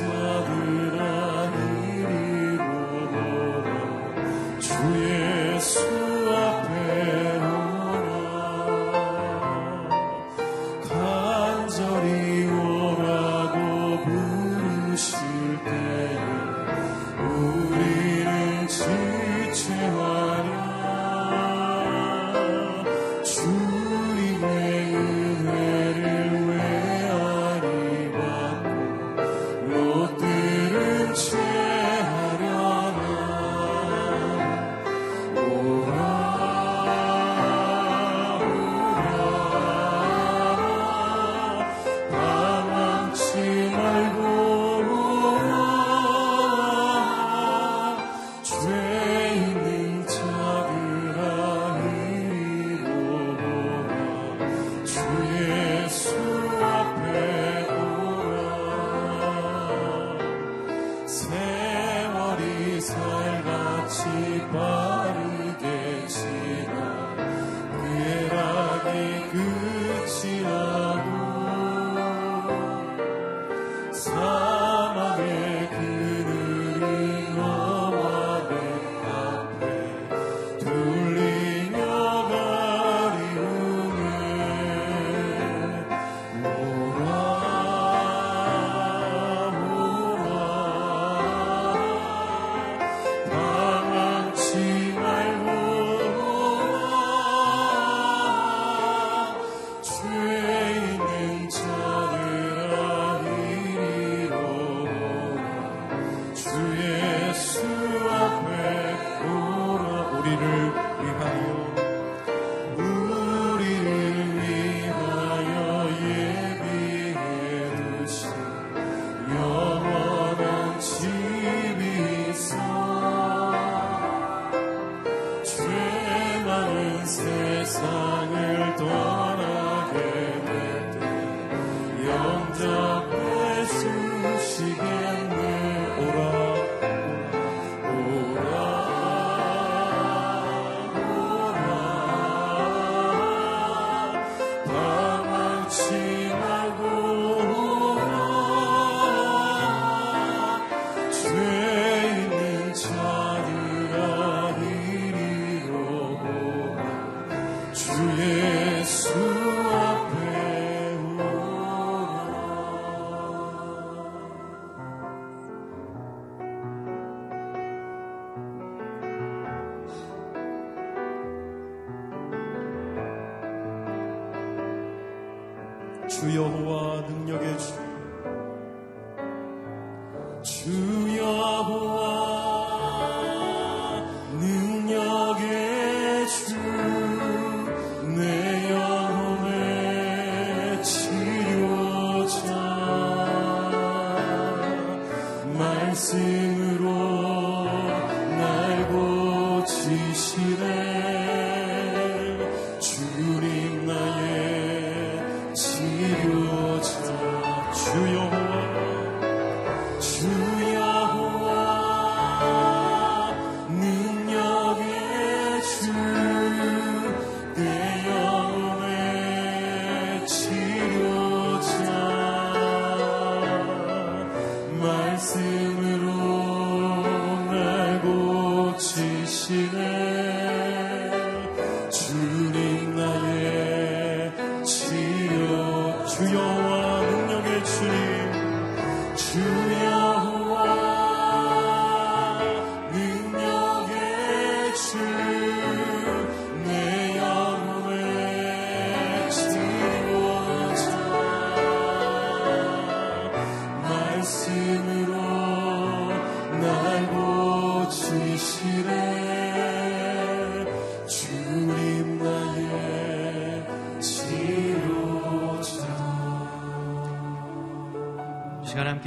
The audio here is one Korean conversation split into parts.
smile. 주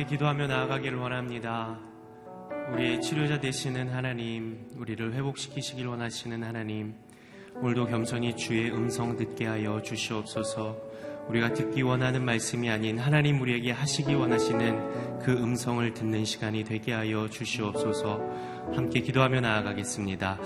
함께 기도하며 나아가기를 원합니다. 우리의 치료자 되시는 하나님, 우리를 회복시키시길 원하시는 하나님, 오늘도 겸손히 주의 음성 듣게 하여 주시옵소서. 우리가 듣기 원하는 말씀이 아닌 하나님 우리에게 하시기 원하시는 그 음성을 듣는 시간이 되게 하여 주시옵소서. 함께 기도하며 나아가겠습니다.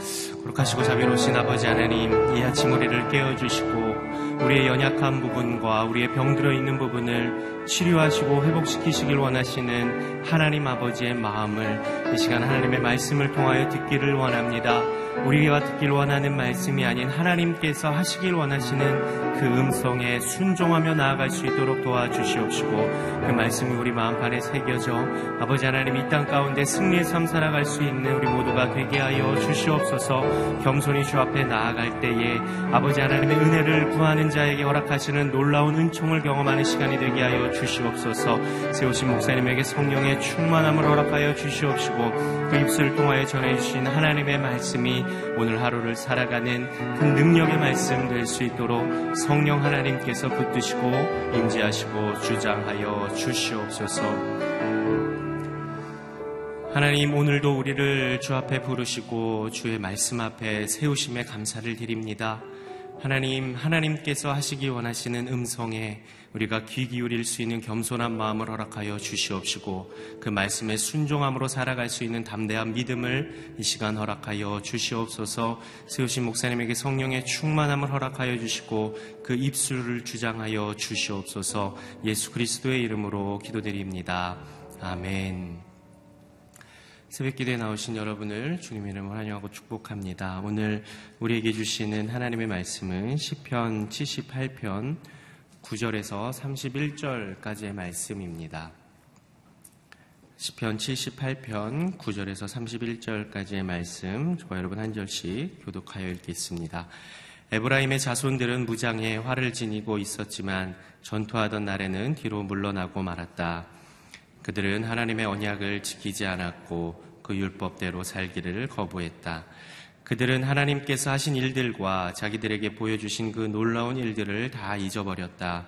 거룩하시고 자비로우신 아버지 하나님, 이 아침 우리를 깨워주시고 우리의 연약한 부분과 우리의 병들어 있는 부분을 치료하시고 회복시키시길 원하시는 하나님 아버지의 마음을 이 시간 하나님의 말씀을 통하여 듣기를 원합니다. 우리가 듣길 원하는 말씀이 아닌 하나님께서 하시길 원하시는 그 음성에 순종하며 나아갈 수 있도록 도와주시옵시고 그 말씀이 우리 마음판에 새겨져 아버지 하나님 이 땅 가운데 승리의 삶 살아갈 수 있는 우리 모두가 되게 하여 주시옵소서 겸손히 주 앞에 나아갈 때에 아버지 하나님의 은혜를 구하는 자에게 허락하시는 놀라운 은총을 경험하는 시간이 되게 하여 주시옵소서 세우신 목사님에게 성령의 충만함을 허락하여 주시옵시고 그 입술을 통하여 전해주신 하나님의 말씀이 오늘 하루를 살아가는 그 능력의 말씀 될 수 있도록 성령 하나님께서 붙드시고 임재하시고 주장하여 주시옵소서. 하나님 오늘도 우리를 주 앞에 부르시고 주의 말씀 앞에 세우심에 감사를 드립니다. 하나님, 하나님께서 하시기 원하시는 음성에 우리가 귀 기울일 수 있는 겸손한 마음을 허락하여 주시옵시고 그 말씀에 순종함으로 살아갈 수 있는 담대한 믿음을 이 시간 허락하여 주시옵소서 세우신 목사님에게 성령의 충만함을 허락하여 주시고 그 입술을 주장하여 주시옵소서 예수 그리스도의 이름으로 기도드립니다. 아멘. 새벽 기도에 나오신 여러분을 주님 이름으로 환영하고 축복합니다. 오늘 우리에게 주시는 하나님의 말씀은 시편 78편 9절에서 31절까지의 말씀입니다. 시편 78편 9절에서 31절까지의 말씀 저와 여러분 한 절씩 교독하여 읽겠습니다. 에브라임의 자손들은 무장해 활을 지니고 있었지만 전투하던 날에는 뒤로 물러나고 말았다. 그들은 하나님의 언약을 지키지 않았고 그 율법대로 살기를 거부했다. 그들은 하나님께서 하신 일들과 자기들에게 보여주신 그 놀라운 일들을 다 잊어버렸다.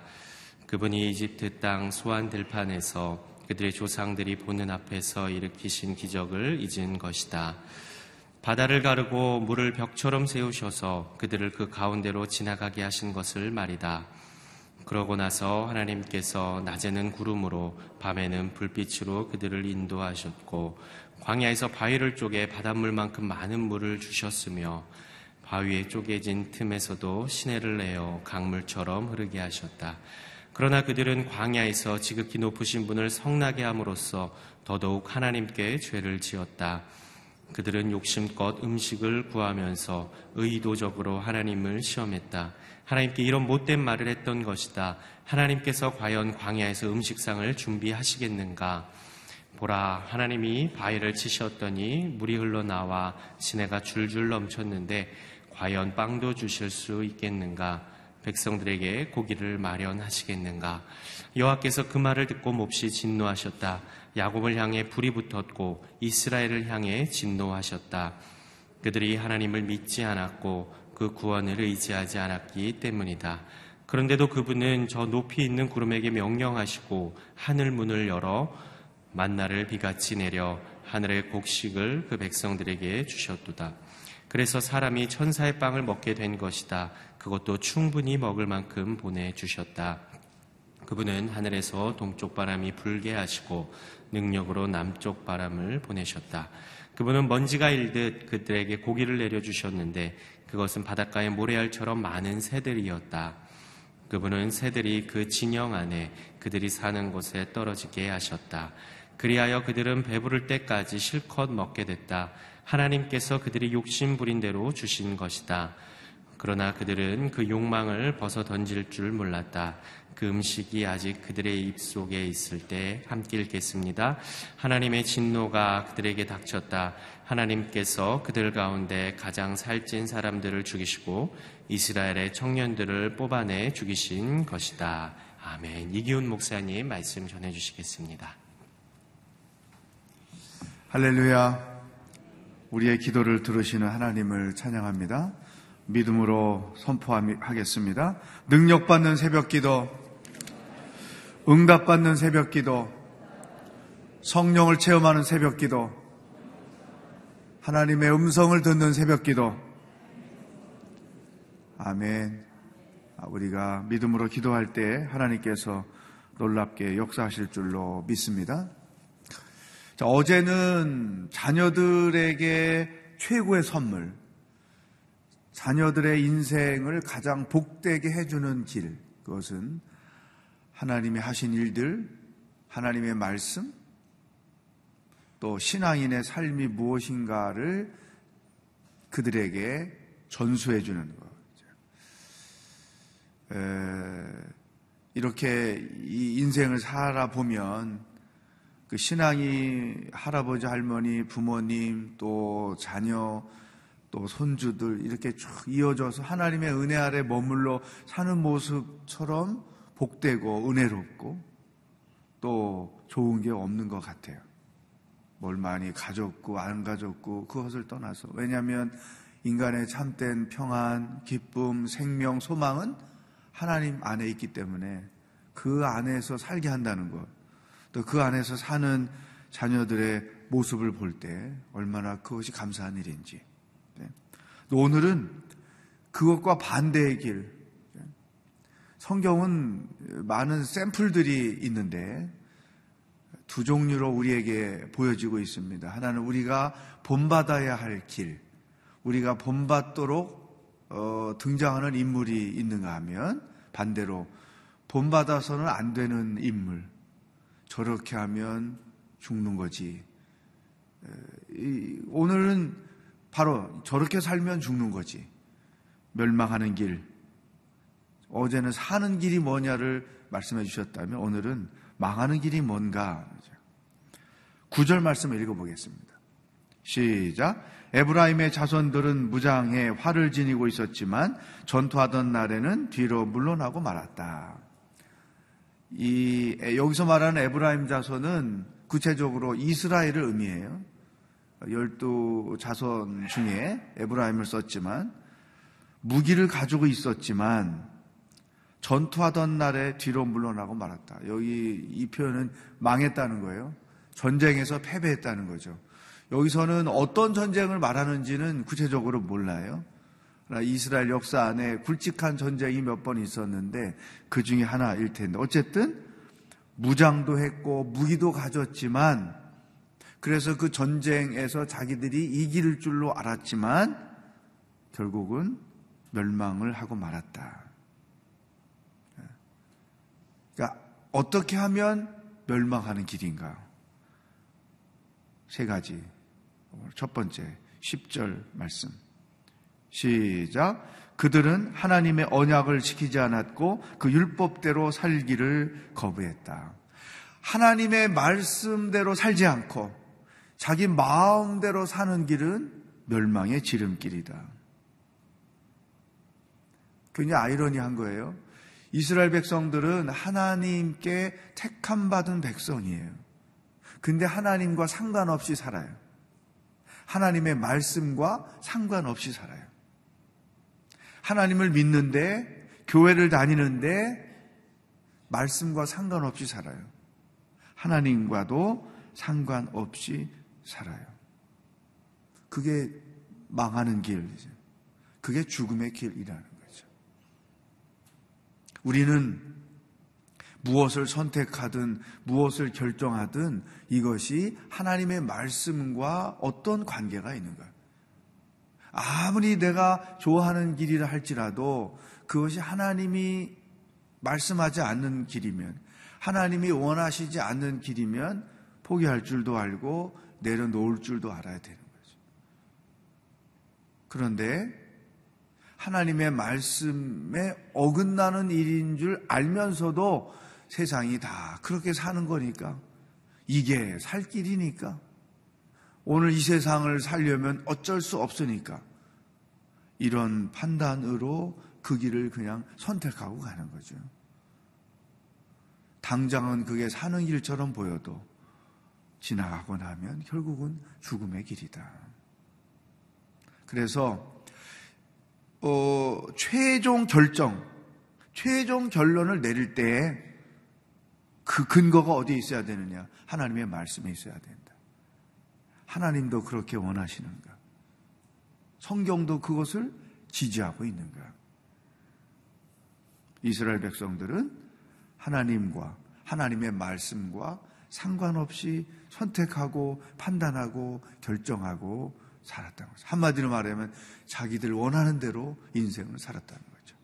그분이 이집트 땅 소환 들판에서 그들의 조상들이 보는 앞에서 일으키신 기적을 잊은 것이다. 바다를 가르고 물을 벽처럼 세우셔서 그들을 그 가운데로 지나가게 하신 것을 말이다. 그러고 나서 하나님께서 낮에는 구름으로 밤에는 불빛으로 그들을 인도하셨고 광야에서 바위를 쪼개 바닷물만큼 많은 물을 주셨으며 바위에 쪼개진 틈에서도 시내를 내어 강물처럼 흐르게 하셨다. 그러나 그들은 광야에서 지극히 높으신 분을 성나게 함으로써 더더욱 하나님께 죄를 지었다. 그들은 욕심껏 음식을 구하면서 의도적으로 하나님을 시험했다. 하나님께 이런 못된 말을 했던 것이다. 하나님께서 과연 광야에서 음식상을 준비하시겠는가? 보라, 하나님이 바위를 치셨더니 물이 흘러나와 시내가 줄줄 넘쳤는데 과연 빵도 주실 수 있겠는가? 백성들에게 고기를 마련하시겠는가? 여호와께서 그 말을 듣고 몹시 진노하셨다. 야곱을 향해 불이 붙었고 이스라엘을 향해 진노하셨다. 그들이 하나님을 믿지 않았고 그 구원을 의지하지 않았기 때문이다. 그런데도 그분은 저 높이 있는 구름에게 명령하시고 하늘 문을 열어 만나를 비같이 내려 하늘의 곡식을 그 백성들에게 주셨도다. 그래서 사람이 천사의 빵을 먹게 된 것이다. 그것도 충분히 먹을 만큼 보내주셨다. 그분은 하늘에서 동쪽 바람이 불게 하시고 능력으로 남쪽 바람을 보내셨다. 그분은 먼지가 일듯 그들에게 고기를 내려주셨는데 그것은 바닷가의 모래알처럼 많은 새들이었다. 그분은 새들이 그 진영 안에 그들이 사는 곳에 떨어지게 하셨다. 그리하여 그들은 배부를 때까지 실컷 먹게 됐다. 하나님께서 그들이 욕심 부린 대로 주신 것이다. 그러나 그들은 그 욕망을 벗어 던질 줄 몰랐다. 그 음식이 아직 그들의 입속에 있을 때 함께 읽겠습니다. 하나님의 진노가 그들에게 닥쳤다. 하나님께서 그들 가운데 가장 살찐 사람들을 죽이시고 이스라엘의 청년들을 뽑아내 죽이신 것이다. 아멘. 이기훈 목사님 말씀 전해주시겠습니다. 할렐루야. 우리의 기도를 들으시는 하나님을 찬양합니다. 믿음으로 선포하겠습니다. 능력받는 새벽 기도, 응답받는 새벽 기도, 성령을 체험하는 새벽 기도, 하나님의 음성을 듣는 새벽 기도. 아멘. 아, 우리가 믿음으로 기도할 때 하나님께서 놀랍게 역사하실 줄로 믿습니다. 자, 어제는 자녀들에게 최고의 선물, 자녀들의 인생을 가장 복되게 해주는 길, 그것은 하나님이 하신 일들, 하나님의 말씀, 또 신앙인의 삶이 무엇인가를 그들에게 전수해 주는 것. 이렇게 이 인생을 살아보면 그 신앙이 할아버지, 할머니, 부모님, 또 자녀, 또 손주들 이렇게 쭉 이어져서 하나님의 은혜 아래 머물러 사는 모습처럼 복되고 은혜롭고 또 좋은 게 없는 것 같아요. 뭘 많이 가졌고 안 가졌고 그것을 떠나서 왜냐하면 인간의 참된 평안, 기쁨, 생명, 소망은 하나님 안에 있기 때문에 그 안에서 살게 한다는 것, 또 그 안에서 사는 자녀들의 모습을 볼 때 얼마나 그것이 감사한 일인지. 네. 오늘은 그것과 반대의 길. 성경은 많은 샘플들이 있는데 두 종류로 우리에게 보여지고 있습니다. 하나는 우리가 본받아야 할 길, 우리가 본받도록 어, 등장하는 인물이 있는가 하면 반대로 본받아서는 안 되는 인물, 저렇게 하면 죽는 거지. 오늘은 바로 저렇게 살면 죽는 거지. 멸망하는 길. 어제는 사는 길이 뭐냐를 말씀해 주셨다면 오늘은 망하는 길이 뭔가. 구절 말씀을 읽어보겠습니다. 시작. 에브라임의 자손들은 무장에 활을 지니고 있었지만 전투하던 날에는 뒤로 물러나고 말았다. 이 여기서 말하는 에브라임 자손은 구체적으로 이스라엘을 의미해요. 열두 자손 중에 에브라임을 썼지만 무기를 가지고 있었지만 전투하던 날에 뒤로 물러나고 말았다. 여기 이 표현은 망했다는 거예요. 전쟁에서 패배했다는 거죠. 여기서는 어떤 전쟁을 말하는지는 구체적으로 몰라요. 이스라엘 역사 안에 굵직한 전쟁이 몇 번 있었는데 그 중에 하나일 텐데 어쨌든 무장도 했고 무기도 가졌지만 그래서 그 전쟁에서 자기들이 이길 줄로 알았지만 결국은 멸망을 하고 말았다. 그러니까 어떻게 하면 멸망하는 길인가? 세 가지. 첫 번째, 10절 말씀. 시작. 그들은 하나님의 언약을 지키지 않았고 그 율법대로 살기를 거부했다. 하나님의 말씀대로 살지 않고 자기 마음대로 사는 길은 멸망의 지름길이다. 굉장히 아이러니한 거예요. 이스라엘 백성들은 하나님께 택함 받은 백성이에요. 근데 하나님과 상관없이 살아요. 하나님의 말씀과 상관없이 살아요. 하나님을 믿는데, 교회를 다니는데, 말씀과 상관없이 살아요. 하나님과도 상관없이 살아요. 그게 망하는 길이죠. 그게 죽음의 길이라는 거죠. 우리는 무엇을 선택하든 무엇을 결정하든 이것이 하나님의 말씀과 어떤 관계가 있는가. 아무리 내가 좋아하는 길이라 할지라도 그것이 하나님이 말씀하지 않는 길이면 하나님이 원하시지 않는 길이면 포기할 줄도 알고 내려놓을 줄도 알아야 되는 거죠. 그런데 하나님의 말씀에 어긋나는 일인 줄 알면서도 세상이 다 그렇게 사는 거니까. 이게 살 길이니까. 오늘 이 세상을 살려면 어쩔 수 없으니까. 이런 판단으로 그 길을 그냥 선택하고 가는 거죠. 당장은 그게 사는 길처럼 보여도 지나가고 나면 결국은 죽음의 길이다. 그래서 어, 최종 결정, 최종 결론을 내릴 때그 근거가 어디에 있어야 되느냐? 하나님의 말씀에 있어야 된다. 하나님도 그렇게 원하시는가? 성경도 그것을 지지하고 있는가? 이스라엘 백성들은 하나님과 하나님의 말씀과 상관없이 선택하고 판단하고 결정하고 살았다는 거죠. 한마디로 말하면 자기들 원하는 대로 인생을 살았다는 거죠.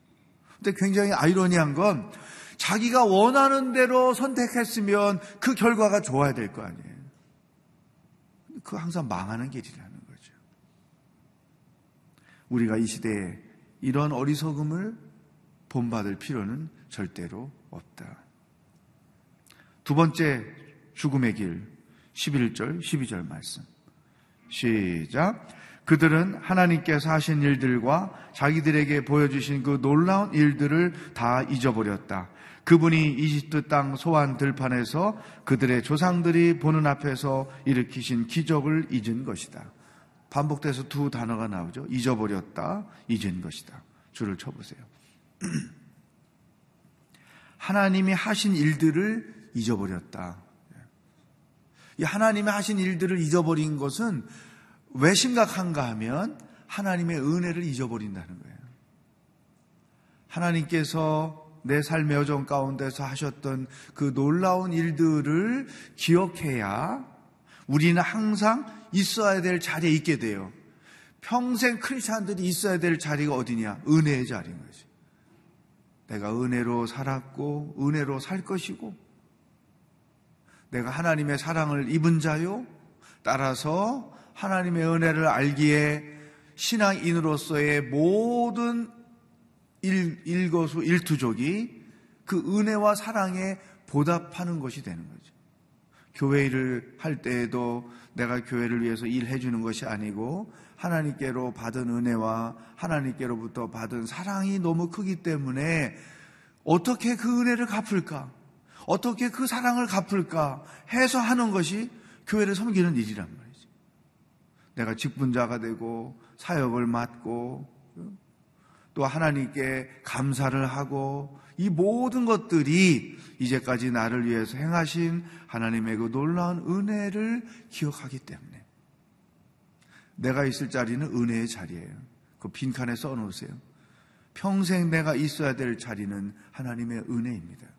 근데 굉장히 아이러니한 건 자기가 원하는 대로 선택했으면 그 결과가 좋아야 될 거 아니에요. 그 항상 망하는 길이라는 거죠. 우리가 이 시대에 이런 어리석음을 본받을 필요는 절대로 없다. 두 번째 죽음의 길 11절 12절 말씀 시작 그들은 하나님께서 하신 일들과 자기들에게 보여주신 그 놀라운 일들을 다 잊어버렸다. 그분이 이집트 땅 소환 들판에서 그들의 조상들이 보는 앞에서 일으키신 기적을 잊은 것이다. 반복돼서 두 단어가 나오죠. 잊어버렸다, 잊은 것이다. 줄을 쳐보세요. 하나님이 하신 일들을 잊어버렸다. 이 하나님이 하신 일들을 잊어버린 것은 왜 심각한가 하면 하나님의 은혜를 잊어버린다는 거예요. 하나님께서 내 삶의 여정 가운데서 하셨던 그 놀라운 일들을 기억해야 우리는 항상 있어야 될 자리에 있게 돼요. 평생 크리스찬들이 있어야 될 자리가 어디냐? 은혜의 자리인 거지. 내가 은혜로 살았고 은혜로 살 것이고 내가 하나님의 사랑을 입은 자요. 따라서 하나님의 은혜를 알기에 신앙인으로서의 모든 일, 일거수 일투족이 그 은혜와 사랑에 보답하는 것이 되는 거죠. 교회 일을 할 때에도 내가 교회를 위해서 일해 주는 것이 아니고 하나님께로 받은 은혜와 하나님께로부터 받은 사랑이 너무 크기 때문에 어떻게 그 은혜를 갚을까? 어떻게 그 사랑을 갚을까? 해서 하는 것이 교회를 섬기는 일이란 말이죠. 내가 직분자가 되고 사역을 맡고 또 하나님께 감사를 하고 이 모든 것들이 이제까지 나를 위해서 행하신 하나님의 그 놀라운 은혜를 기억하기 때문에 내가 있을 자리는 은혜의 자리예요. 그 빈칸에 써놓으세요. 평생 내가 있어야 될 자리는 하나님의 은혜입니다.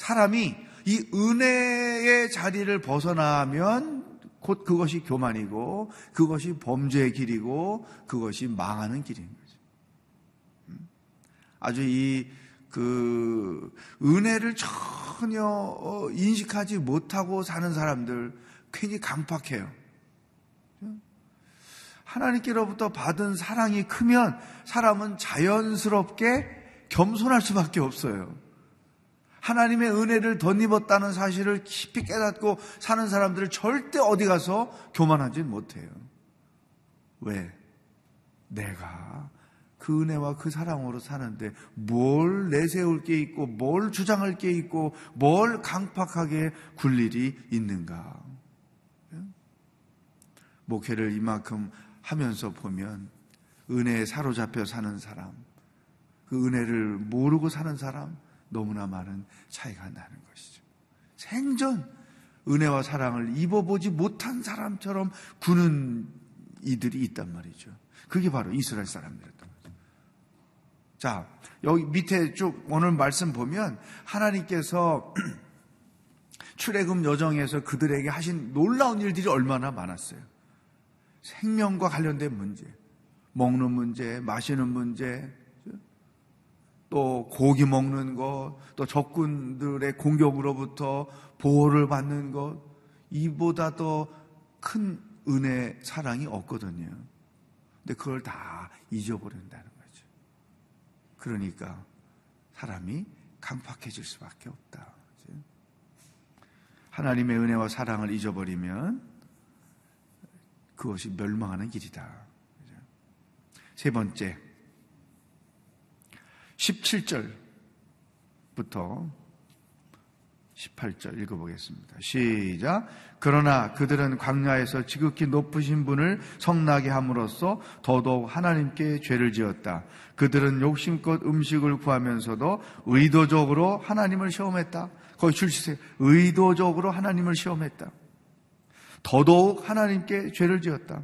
사람이 이 은혜의 자리를 벗어나면 곧 그것이 교만이고 그것이 범죄의 길이고 그것이 망하는 길인 거죠. 음? 아주 이 그 은혜를 전혀 어, 인식하지 못하고 사는 사람들 괜히 강팍해요. 하나님께로부터 받은 사랑이 크면 사람은 자연스럽게 겸손할 수밖에 없어요. 하나님의 은혜를 덧입었다는 사실을 깊이 깨닫고 사는 사람들을 절대 어디 가서 교만하지 못해요. 왜? 내가 그 은혜와 그 사랑으로 사는데 뭘 내세울 게 있고 뭘 주장할 게 있고 뭘 강팍하게 굴 일이 있는가? 목회를 이만큼 하면서 보면 은혜에 사로잡혀 사는 사람, 그 은혜를 모르고 사는 사람 너무나 많은 차이가 나는 것이죠. 생전 은혜와 사랑을 입어보지 못한 사람처럼 구는 이들이 있단 말이죠. 그게 바로 이스라엘 사람들이었던 거죠. 자, 여기 밑에 쭉 오늘 말씀 보면 하나님께서 출애굽 여정에서 그들에게 하신 놀라운 일들이 얼마나 많았어요. 생명과 관련된 문제, 먹는 문제, 마시는 문제, 또 고기 먹는 것, 또 적군들의 공격으로부터 보호를 받는 것, 이보다 더 큰 은혜, 사랑이 없거든요. 근데 그걸 다 잊어버린다는 거죠. 그러니까 사람이 강팍해질 수밖에 없다. 하나님의 은혜와 사랑을 잊어버리면 그것이 멸망하는 길이다. 세 번째, 17절부터 18절 읽어보겠습니다. 시작. 그러나 그들은 광야에서 지극히 높으신 분을 성나게 함으로써 더더욱 하나님께 죄를 지었다. 그들은 욕심껏 음식을 구하면서도 의도적으로 하나님을 시험했다. 거기 줄치세요. 의도적으로 하나님을 시험했다. 더더욱 하나님께 죄를 지었다.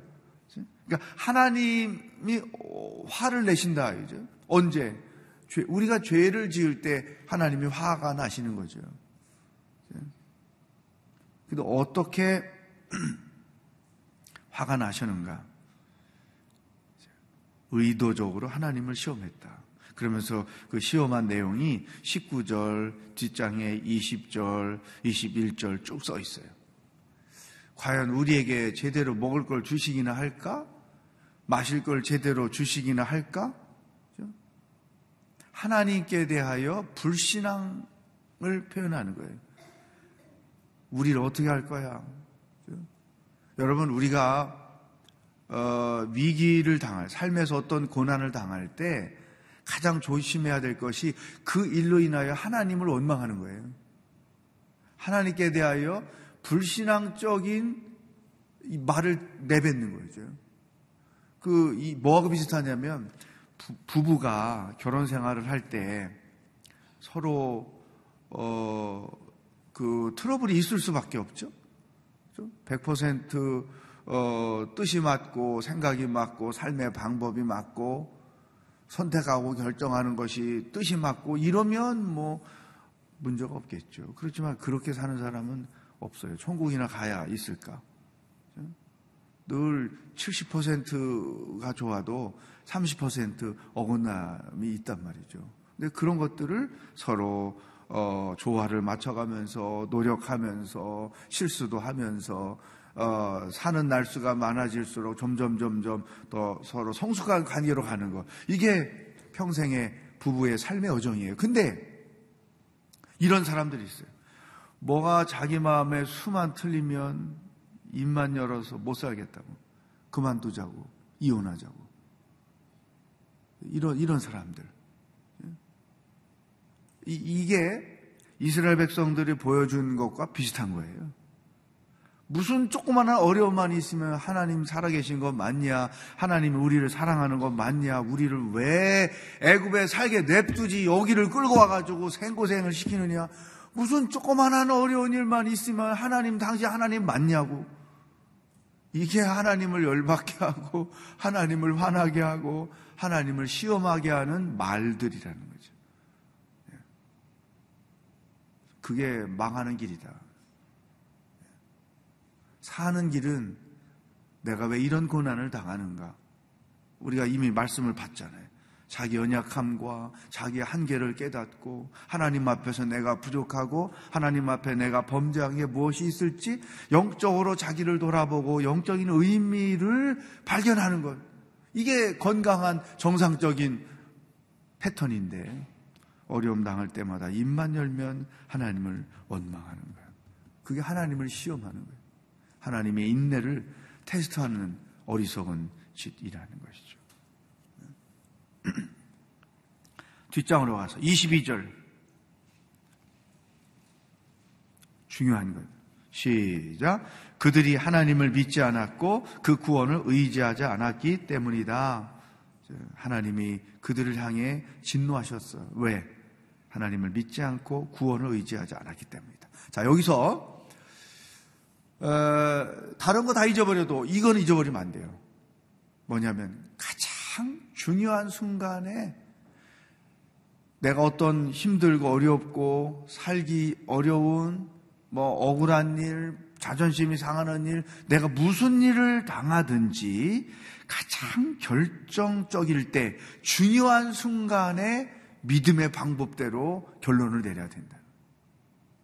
그러니까 하나님이 화를 내신다. 이제 언제? 죄, 우리가 죄를 지을 때 하나님이 화가 나시는 거죠. 근데 어떻게 화가 나셨는가? 의도적으로 하나님을 시험했다. 그러면서 그 시험한 내용이 19절, 뒷장에 20절, 21절 쭉 써 있어요. 과연 우리에게 제대로 먹을 걸 주시기나 할까? 마실 걸 제대로 주시기나 할까? 하나님께 대하여 불신앙을 표현하는 거예요. 우리를 어떻게 할 거야? 여러분, 우리가 어, 위기를 당할, 삶에서 어떤 고난을 당할 때 가장 조심해야 될 것이 그 일로 인하여 하나님을 원망하는 거예요. 하나님께 대하여 불신앙적인 말을 내뱉는 거죠. 그, 이, 뭐하고 비슷하냐면, 부, 부가 결혼 생활을 할 때 서로, 어, 그 트러블이 있을 수밖에 없죠. 100% 어, 뜻이 맞고 생각이 맞고 삶의 방법이 맞고 선택하고 결정하는 것이 뜻이 맞고 이러면 뭐 문제가 없겠죠. 그렇지만 그렇게 사는 사람은 없어요. 천국이나 가야 있을까? 늘 70%가 좋아도 30% 어긋남이 있단 말이죠. 근데 그런 것들을 서로 어, 조화를 맞춰가면서 노력하면서 실수도 하면서 어, 사는 날수가 많아질수록 점점 점점 더 서로 성숙한 관계로 가는 것 이게 평생의 부부의 삶의 여정이에요. 근데 이런 사람들이 있어요. 뭐가 자기 마음에 수만 틀리면 입만 열어서 못 살겠다고 그만두자고 이혼하자고 이런 이런 사람들 이, 이게 이스라엘 백성들이 보여준 것과 비슷한 거예요. 무슨 조그마한 어려움만 있으면 하나님 살아계신 것 맞냐? 하나님 우리를 사랑하는 것 맞냐? 우리를 왜 애굽에 살게 냅두지 여기를 끌고 와가지고 생고생을 시키느냐? 무슨 조그마한 어려운 일만 있으면 하나님 당시 하나님 맞냐고? 이게 하나님을 열받게 하고 하나님을 화나게 하고 하나님을 시험하게 하는 말들이라는 거죠. 그게 망하는 길이다. 사는 길은 내가 왜 이런 고난을 당하는가? 우리가 이미 말씀을 받잖아요. 자기 연약함과 자기의 한계를 깨닫고 하나님 앞에서 내가 부족하고 하나님 앞에 내가 범죄한 게 무엇이 있을지 영적으로 자기를 돌아보고 영적인 의미를 발견하는 것. 이게 건강한 정상적인 패턴인데 어려움 당할 때마다 입만 열면 하나님을 원망하는 거예요. 그게 하나님을 시험하는 거예요. 하나님의 인내를 테스트하는 어리석은 짓이라는 것이죠. 뒷장으로 가서 22절 중요한 것 시작 그들이 하나님을 믿지 않았고 그 구원을 의지하지 않았기 때문이다. 하나님이 그들을 향해 진노하셨어요. 왜? 하나님을 믿지 않고 구원을 의지하지 않았기 때문이다. 자, 여기서 어, 다른 거 다 잊어버려도 이건 잊어버리면 안 돼요. 뭐냐면 가장 중요한 순간에 내가 어떤 힘들고 어렵고 살기 어려운 뭐 억울한 일, 자존심이 상하는 일, 내가 무슨 일을 당하든지 가장 결정적일 때 중요한 순간에 믿음의 방법대로 결론을 내려야 된다.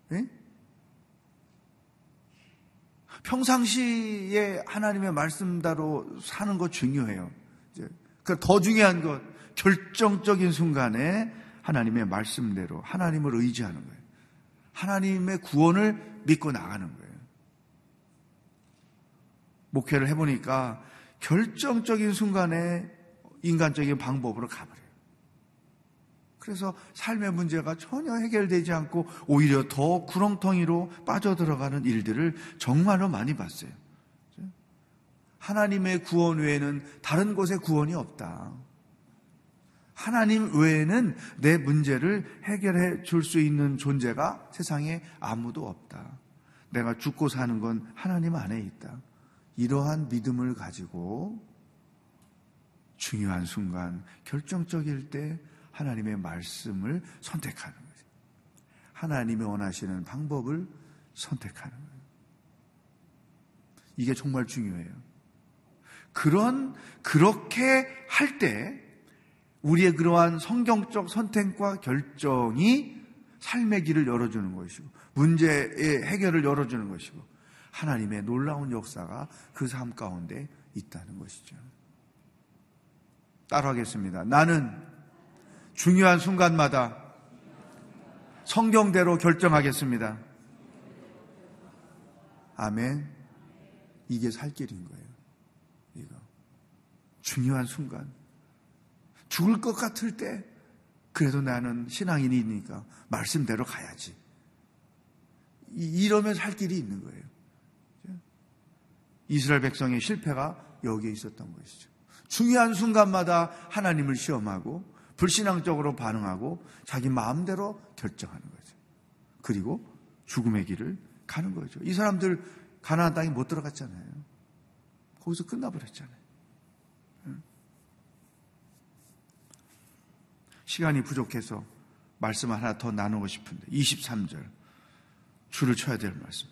네? 평상시에 하나님의 말씀대로 사는 거 중요해요. 그러니까 더 중요한 것, 결정적인 순간에 하나님의 말씀대로 하나님을 의지하는 거예요. 하나님의 구원을 믿고 나가는 거예요. 목회를 해보니까 결정적인 순간에 인간적인 방법으로 가버려요. 그래서 삶의 문제가 전혀 해결되지 않고 오히려 더 구렁텅이로 빠져들어가는 일들을 정말로 많이 봤어요. 하나님의 구원 외에는 다른 곳에 구원이 없다. 하나님 외에는 내 문제를 해결해 줄 수 있는 존재가 세상에 아무도 없다. 내가 죽고 사는 건 하나님 안에 있다. 이러한 믿음을 가지고 중요한 순간, 결정적일 때 하나님의 말씀을 선택하는 거죠. 하나님이 원하시는 방법을 선택하는 거예요. 이게 정말 중요해요. 그런, 그렇게 할 때, 우리의 그러한 성경적 선택과 결정이 삶의 길을 열어주는 것이고, 문제의 해결을 열어주는 것이고, 하나님의 놀라운 역사가 그 삶 가운데 있다는 것이죠. 따라하겠습니다. 나는 중요한 순간마다 성경대로 결정하겠습니다. 아멘. 이게 살 길인 거예요. 이거. 중요한 순간. 죽을 것 같을 때, 그래도 나는 신앙인이니까 말씀대로 가야지. 이러면 살 길이 있는 거예요. 이스라엘 백성의 실패가 여기에 있었던 것이죠. 중요한 순간마다 하나님을 시험하고 불신앙적으로 반응하고 자기 마음대로 결정하는 거죠. 그리고 죽음의 길을 가는 거죠. 이 사람들 가나안 땅에 못 들어갔잖아요. 거기서 끝나버렸잖아요. 시간이 부족해서 말씀 하나 더 나누고 싶은데 23절 줄을 쳐야 될 말씀.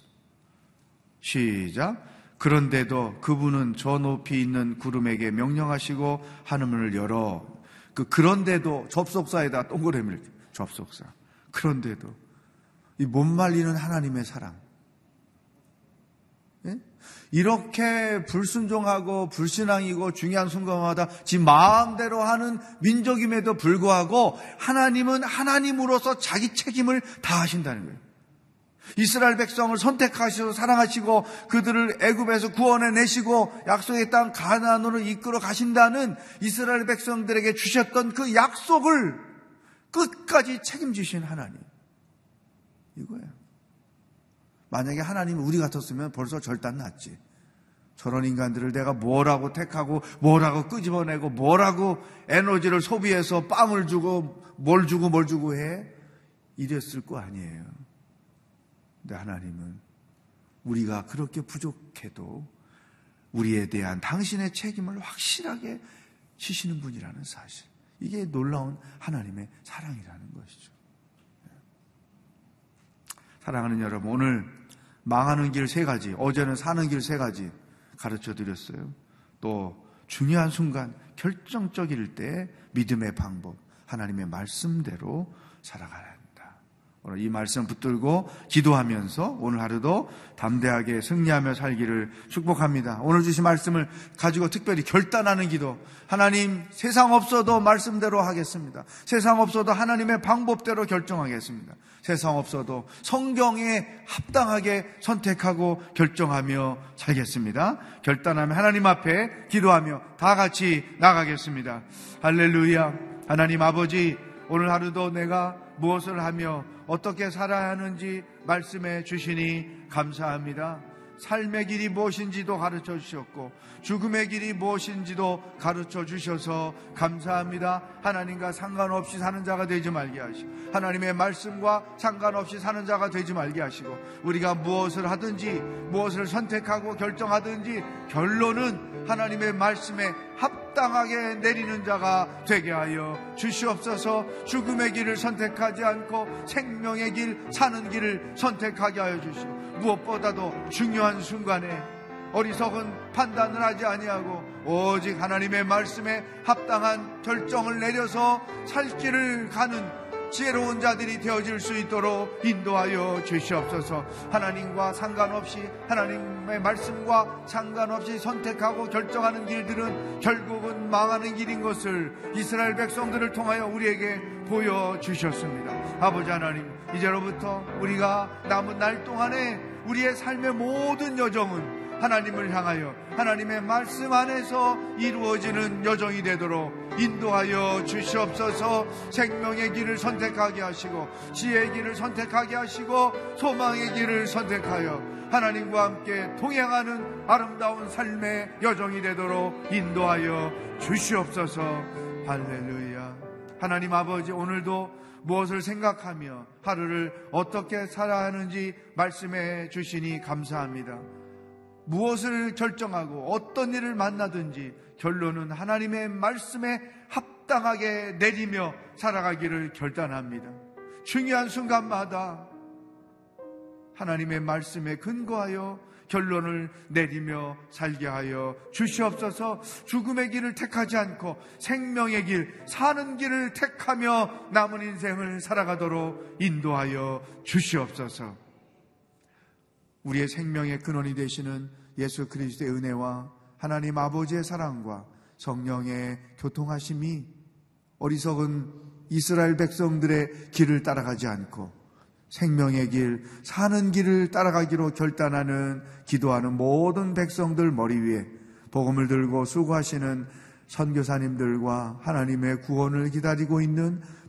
시작. 그런데도 그분은 저 높이 있는 구름에게 명령하시고 하늘문을 열어 그 그런데도 접속사에다 동그라미를 접속사. 그런데도 이 못 말리는 하나님의 사랑. 예? 이렇게 불순종하고 불신앙이고 중요한 순간마다 지 마음대로 하는 민족임에도 불구하고 하나님은 하나님으로서 자기 책임을 다하신다는 거예요. 이스라엘 백성을 선택하시고 사랑하시고 그들을 애굽에서 구원해 내시고 약속의 땅 가나안으로 이끌어 가신다는 이스라엘 백성들에게 주셨던 그 약속을 끝까지 책임지신 하나님. 이거예요. 만약에 하나님이 우리 같았으면 벌써 절단 났지. 저런 인간들을 내가 뭐라고 택하고 뭐라고 끄집어내고 뭐라고 에너지를 소비해서 빵을 주고 뭘 주고 뭘 주고 해? 이랬을 거 아니에요. 근데 하나님은 우리가 그렇게 부족해도 우리에 대한 당신의 책임을 확실하게 지시는 분이라는 사실. 이게 놀라운 하나님의 사랑이라는 것이죠. 사랑하는 여러분, 오늘 망하는 길 세 가지, 어제는 사는 길 세 가지 가르쳐 드렸어요. 또 중요한 순간, 결정적일 때 믿음의 방법, 하나님의 말씀대로 살아가라. 오늘 이 말씀 붙들고 기도하면서 오늘 하루도 담대하게 승리하며 살기를 축복합니다. 오늘 주신 말씀을 가지고 특별히 결단하는 기도. 하나님 세상 없어도 말씀대로 하겠습니다. 세상 없어도 하나님의 방법대로 결정하겠습니다. 세상 없어도 성경에 합당하게 선택하고 결정하며 살겠습니다. 결단하며 하나님 앞에 기도하며 다 같이 나가겠습니다. 할렐루야. 하나님 아버지 오늘 하루도 내가 무엇을 하며 어떻게 살아야 하는지 말씀해 주시니 감사합니다. 삶의 길이 무엇인지도 가르쳐 주셨고 죽음의 길이 무엇인지도 가르쳐 주셔서 감사합니다. 하나님과 상관없이 사는 자가 되지 말게 하시고 하나님의 말씀과 상관없이 사는 자가 되지 말게 하시고 우리가 무엇을 하든지 무엇을 선택하고 결정하든지 결론은 하나님의 말씀에 합 당하게 내리는 자가 되게 하여 주시옵소서. 죽음의 길을 선택하지 않고 생명의 길 사는 길을 선택하게 하여 주시옵소서 무엇보다도 중요한 순간에 어리석은 판단을 하지 아니하고 오직 하나님의 말씀에 합당한 결정을 내려서 살 길을 가는 지혜로운 자들이 되어질 수 있도록 인도하여 주시옵소서 하나님과 상관없이 하나님의 말씀과 상관없이 선택하고 결정하는 길들은 결국은 망하는 길인 것을 이스라엘 백성들을 통하여 우리에게 보여 주셨습니다. 아버지 하나님, 이제로부터 우리가 남은 날 동안에 우리의 삶의 모든 여정은 하나님을 향하여 하나님의 말씀 안에서 이루어지는 여정이 되도록 인도하여 주시옵소서. 생명의 길을 선택하게 하시고 지혜의 길을 선택하게 하시고 소망의 길을 선택하여 하나님과 함께 동행하는 아름다운 삶의 여정이 되도록 인도하여 주시옵소서. 할렐루야. 하나님 아버지 오늘도 무엇을 생각하며 하루를 어떻게 살아야 하는지 말씀해 주시니 감사합니다. 무엇을 결정하고 어떤 일을 만나든지 결론은 하나님의 말씀에 합당하게 내리며 살아가기를 결단합니다. 중요한 순간마다 하나님의 말씀에 근거하여 결론을 내리며 살게 하여 주시옵소서 죽음의 길을 택하지 않고 생명의 길, 사는 길을 택하며 남은 인생을 살아가도록 인도하여 주시옵소서 우리의 생명의 근원이 되시는 예수 그리스도의 은혜와 하나님 아버지의 사랑과 성령의 교통하심이 어리석은 이스라엘 백성들의 길을 따라가지 않고 생명의 길, 사는 길을 따라가기로 결단하는 기도하는 모든 백성들 머리 위에 복음을 들고 수고하시는 선교사님들과 하나님의 구원을 기다리고 있는